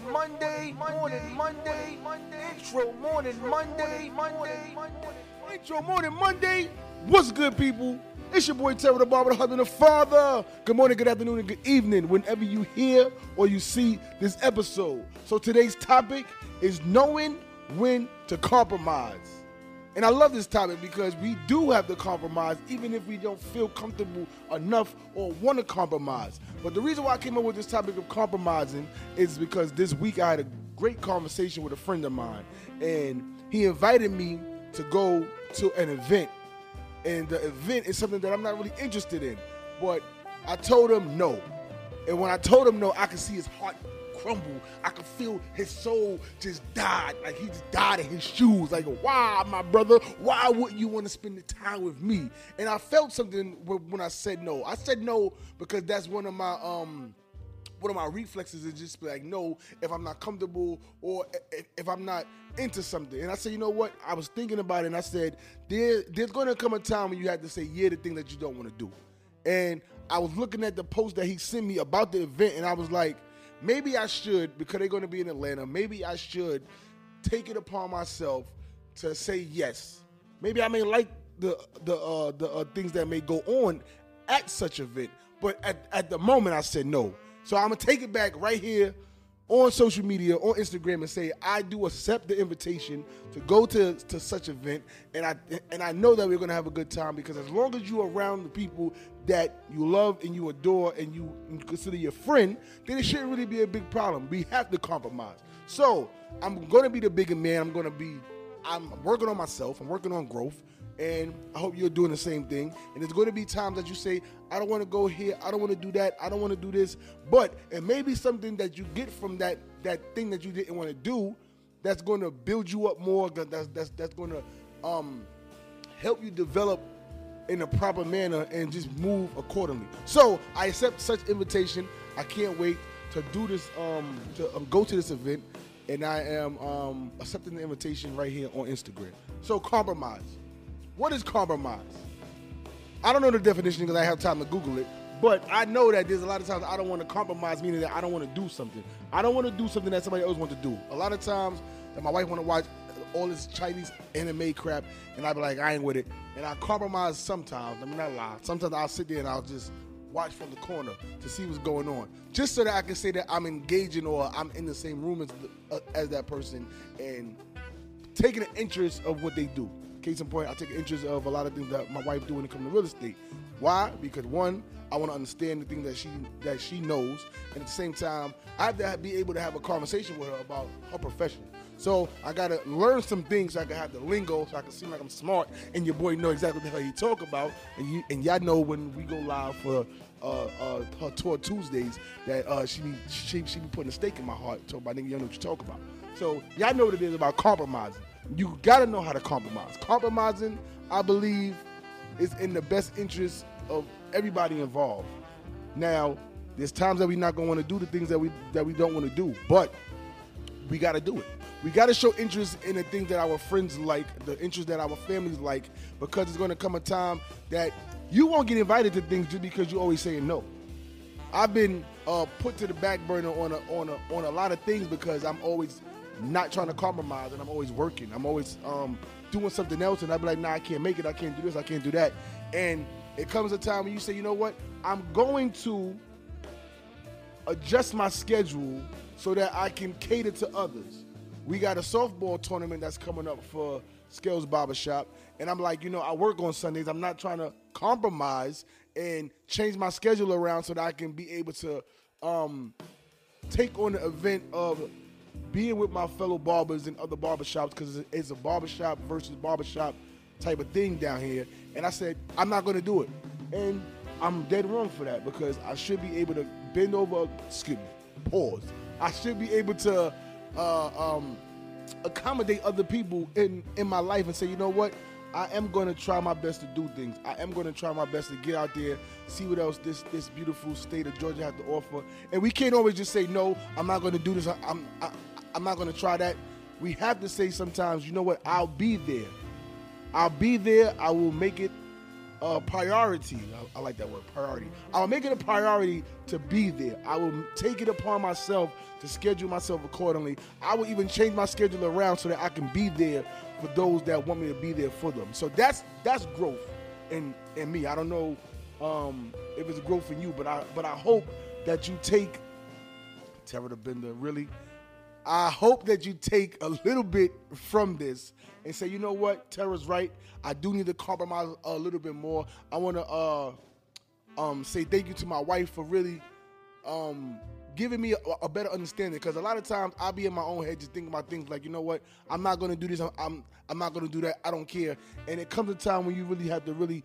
morning Monday, morning Monday, Monday, intro morning Monday, Monday, Intro morning Monday. What's good, people? It's your boy Terry the Barber, the husband, the father. Good morning, good afternoon, and good evening, whenever you hear or you see this episode. So today's topic is knowing when to compromise. And I love this topic because we do have to compromise, even if we don't feel comfortable enough or want to compromise. But the reason why I came up with this topic of compromising is because this week I had a great conversation with a friend of mine, and he invited me to go to an event. And the event is something that I'm not really interested in. But I told him no. And when I told him no, I could see his heart crumble. I could feel his soul just died. Like he just died in his shoes. Like, why, my brother? Why wouldn't you want to spend the time with me? And I felt something when I said no. I said no because that's one of my um one of my reflexes is just be like no if I'm not comfortable or if, if I'm not into something. And I said, you know what? I was thinking about it and I said, there, there's gonna come a time when you have to say yeah to thing that you don't want to do. And I was looking at the post that he sent me about the event and I was like, maybe I should, because they're gonna be in Atlanta, maybe I should take it upon myself to say yes. Maybe I may like the the uh, the uh, things that may go on at such event, but at, at the moment I said no. So I'm gonna take it back right here on social media, on Instagram, and say I do accept the invitation to go to, to such event, and I and I know that we're gonna have a good time because as long as you're around the people that you love and you adore and you consider your friend, then it shouldn't really be a big problem. We have to compromise. So I'm gonna be the bigger man. I'm gonna be. I'm working on myself. I'm working on growth. And I hope you're doing the same thing. And there's going to be times that you say, I don't want to go here, I don't want to do that, I don't want to do this. But it may be something that you get from that that thing that you didn't want to do that's going to build you up more. That's that's that's going to um, help you develop in a proper manner and just move accordingly. So I accept such invitation. I can't wait to do this, um, to um, go to this event, and I am um, accepting the invitation right here on Instagram. So compromise. What is compromise? I don't know the definition because I have time to Google it, but I know that there's a lot of times I don't want to compromise, meaning that I don't want to do something. I don't want to do something that somebody else wants to do. A lot of times that my wife want to watch all this Chinese anime crap, and I be like, I ain't with it. And I compromise sometimes. I mean, not lie. Sometimes I'll sit there and I'll just watch from the corner to see what's going on, just so that I can say that I'm engaging or I'm in the same room as, the, uh, as that person and taking an interest of what they do. Case in point, I take interest of a lot of things that my wife do when it comes to real estate. Why? Because one, I want to understand the things that she that she knows, and at the same time, I have to be able to have a conversation with her about her profession. So I gotta learn some things so I can have the lingo, so I can seem like I'm smart, and your boy know exactly what the hell he talk about, and you and y'all know when we go live for uh, uh, her tour Tuesdays that uh, she be she, she be putting a stake in my heart, talk about nigga, you know what you talk about. So y'all know what it is about compromising. You gotta know how to compromise. Compromising, I believe, is in the best interest of everybody involved. Now, there's times that we're not gonna want to do the things that we that we don't want to do, but we gotta do it. We gotta show interest in the things that our friends like, the interest that our families like, because it's gonna come a time that you won't get invited to things just because you're always saying no. I've been uh, put to the back burner on a, on a on a lot of things because I'm always not trying to compromise and I'm always working. I'm always um, doing something else and I'd be like, nah, I can't make it. I can't do this. I can't do that. And it comes a time when you say, you know what? I'm going to adjust my schedule so that I can cater to others. We got a softball tournament that's coming up for Scales Barbershop. And I'm like, you know, I work on Sundays. I'm not trying to compromise and change my schedule around so that I can be able to um, take on the event of being with my fellow barbers in other barbershops because it's a barbershop versus barbershop type of thing down here. And I said, I'm not going to do it. And I'm dead wrong for that because I should be able to bend over, excuse me, pause. I should be able to uh, um, accommodate other people in, in my life and say, you know what? I am going to try my best to do things. I am going to try my best to get out there, see what else this this beautiful state of Georgia has to offer. And we can't always just say no. I'm not going to do this. I, I'm I, I'm not going to try that. We have to say sometimes, you know what? I'll be there. I'll be there. I will make it a priority. I, I like that word, priority. I will make it a priority to be there. I will take it upon myself to schedule myself accordingly. I will even change my schedule around so that I can be there for those that want me to be there for them. So that's that's growth in in me. I don't know um, if it's growth in you, but I but I hope that you take Terry the Bender really. I hope that you take a little bit from this and say, you know what, Terry's right. I do need to compromise a little bit more. I want to uh, um, say thank you to my wife for really um, giving me a, a better understanding. Because a lot of times I'll be in my own head just thinking about things like, you know what, I'm not gonna do this. I'm I'm, I'm not gonna do that. I don't care. And it comes a time when you really have to really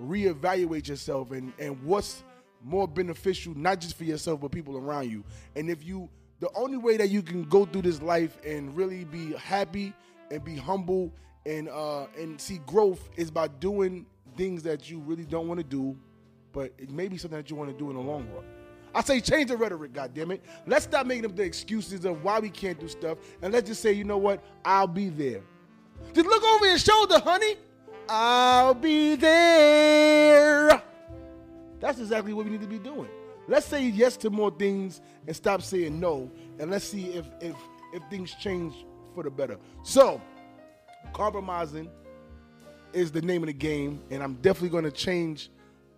reevaluate yourself and and what's more beneficial, not just for yourself but people around you. And if you the only way that you can go through this life and really be happy and be humble and uh, and see growth is by doing things that you really don't want to do, but it may be something that you want to do in the long run. I say change the rhetoric, goddamn it. Let's stop making up the excuses of why we can't do stuff, and let's just say, you know what? I'll be there. Just look over your shoulder, honey. I'll be there. That's exactly what we need to be doing. Let's say yes to more things and stop saying no, and let's see if if if things change for the better. So, compromising is the name of the game, and I'm definitely going to change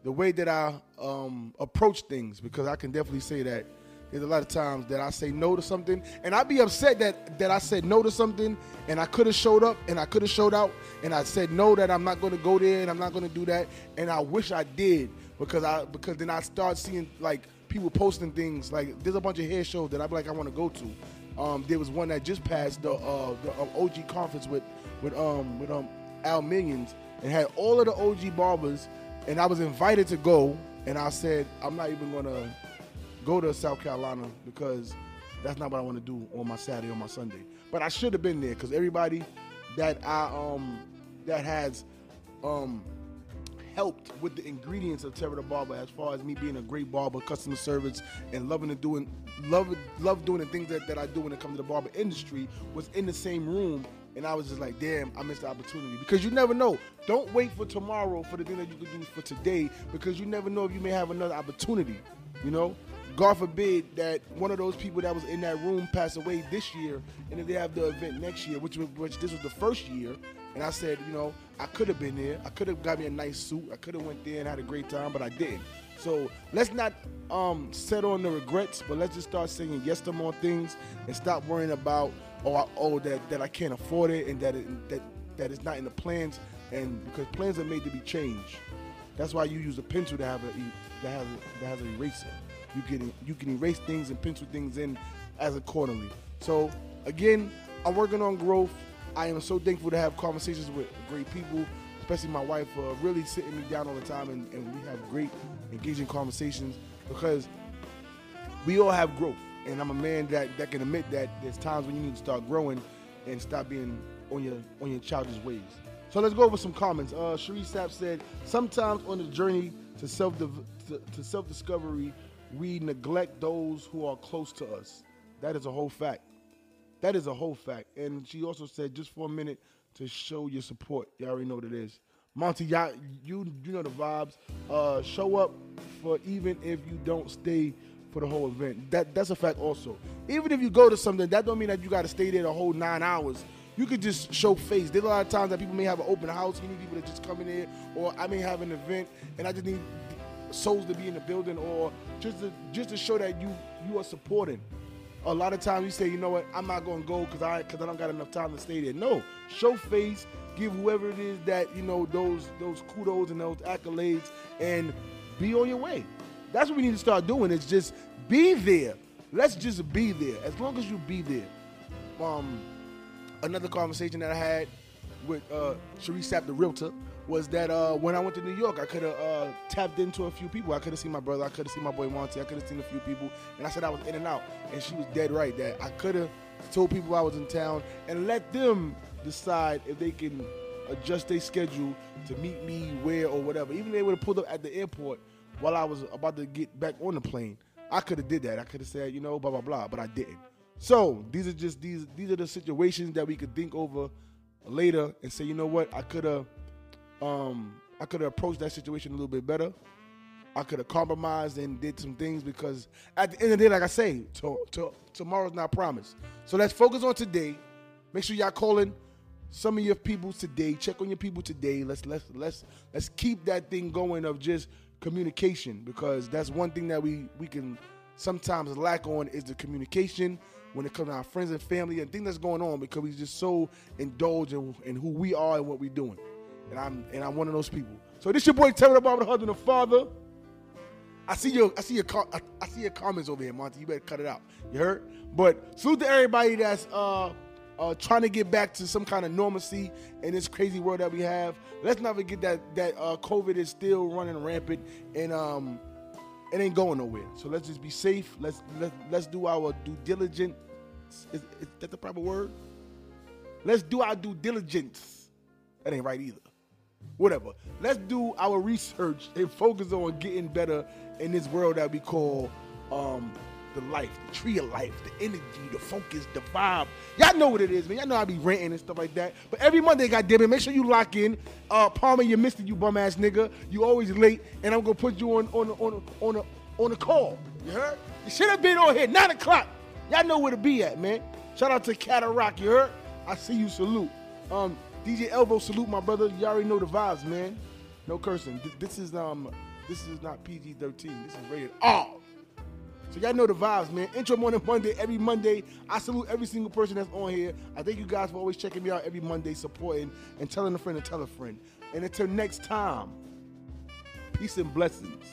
the way that I um, approach things because I can definitely say that there's a lot of times that I say no to something, and I'd be upset that that I said no to something, and I could have showed up, and I could have showed out, and I said no that I'm not going to go there, and I'm not going to do that, and I wish I did because I because then I start seeing like people posting things like there's a bunch of hair shows that I be like I want to go to. Um, there was one that just passed the uh, the uh, OG conference with with um with um Al Millions and had all of the OG barbers, and I was invited to go, and I said I'm not even gonna go to South Carolina because that's not what I want to do on my Saturday or my Sunday. But I should have been there because everybody that I um that has um helped with the ingredients of Terry the Barber as far as me being a great barber, customer service, and loving and doing love love doing the things that, that I do when it comes to the barber industry was in the same room and I was just like, damn, I missed the opportunity. Because you never know. Don't wait for tomorrow for the thing that you could do for today because you never know if you may have another opportunity. You know? God forbid that one of those people that was in that room pass away this year, and if they have the event next year, which which this was the first year, and I said, you know, I could have been there. I could have got me a nice suit. I could have went there and had a great time, but I didn't. So let's not um, on the regrets, but let's just start saying yes to more things and stop worrying about oh, I, oh that, that I can't afford it and that it, that that it's not in the plans. And because plans are made to be changed, that's why you use a pencil to have a that has a, that has an eraser. You can you can erase things and pencil things in as accordingly. So again, I'm working on growth. I am so thankful to have conversations with great people, especially my wife, uh, really sitting me down all the time and, and we have great, engaging conversations because we all have growth. And I'm a man that, that can admit that there's times when you need to start growing and stop being on your on your childish ways. So let's go over some comments. Uh, Cherie Sapp said, "Sometimes on the journey to self to, to self discovery, we neglect those who are close to us. That is a whole fact. That is a whole fact." And she also said, "Just for a minute to show your support. You all already know what it is." Monty, y'all, you you know the vibes. Uh, show up for even if you don't stay for the whole event. That that's a fact also. Even if you go to something, that don't mean that you got to stay there the whole nine hours. You could just show face. There's a lot of times that people may have an open house. You need people to just come in there, or I may have an event and I just need souls to be in the building, or just to just to show that you you are supporting. A lot of times you say, you know what, I'm not gonna go because I because I don't got enough time to stay there. No, show face. Give whoever it is that you know those those kudos and those accolades, and be on your way. That's what we need to start doing. Is just be there. Let's just be there. As long as you be there. Um, another conversation that I had with uh, Cherie Sapp, the realtor, was that uh, when I went to New York, I could have uh, tapped into a few people. I could have seen my brother. I could have seen my boy Monty. I could have seen a few people. And I said I was in and out. And she was dead right that I could have told people I was in town and let them decide if they can adjust their schedule to meet me where or whatever. Even they would have pulled up at the airport while I was about to get back on the plane. I could have did that. I could have said, you know, blah blah blah, but I didn't. So these are just these these are the situations that we could think over later and say, you know what, I could have um I could have approached that situation a little bit better. I could have compromised and did some things because at the end of the day, like I say, to, to, tomorrow's not promised. So let's focus on today. Make sure y'all calling some of your people today. Check on your people today. Let's let's let's let's keep that thing going of just communication because that's one thing that we we can sometimes lack on is the communication when it comes to our friends and family and things that's going on because we just so indulge in, in who we are and what we're doing. And I'm and I'm one of those people. So this your boy Terry the Barber, the husband and father. I see your I see your I, I see your comments over here, Monty. You better cut it out. You heard? But salute to everybody that's uh uh, trying to get back to some kind of normalcy in this crazy world that we have. Let's not forget that that uh, COVID is still running rampant and um, it ain't going nowhere. So let's just be safe. Let's let, let's do our due diligence. Is, is that the proper word? Let's do our due diligence. That ain't right either. Whatever. Let's do our research and focus on getting better in this world that we call um, the life, the tree of life, the energy, the focus, the vibe. Y'all know what it is, man. Y'all know I be ranting and stuff like that. But every Monday, goddamn it, make sure you lock in. Uh, Palmer, you missed it, you bum ass nigga. You always late, and I'm gonna put you on on on on a on a call. You heard? You should have been on here nine o'clock. Y'all know where to be at, man. Shout out to Cataract, you heard? I see you. Salute. Um, DJ Elbow, salute my brother. You already know the vibes, man. No cursing. This is um, this is not PG-13. This is rated R. So y'all know the vibes, man. Intro Morning Monday, every Monday. I salute every single person that's on here. I thank you guys for always checking me out every Monday, supporting and telling a friend to tell a friend. And until next time, peace and blessings.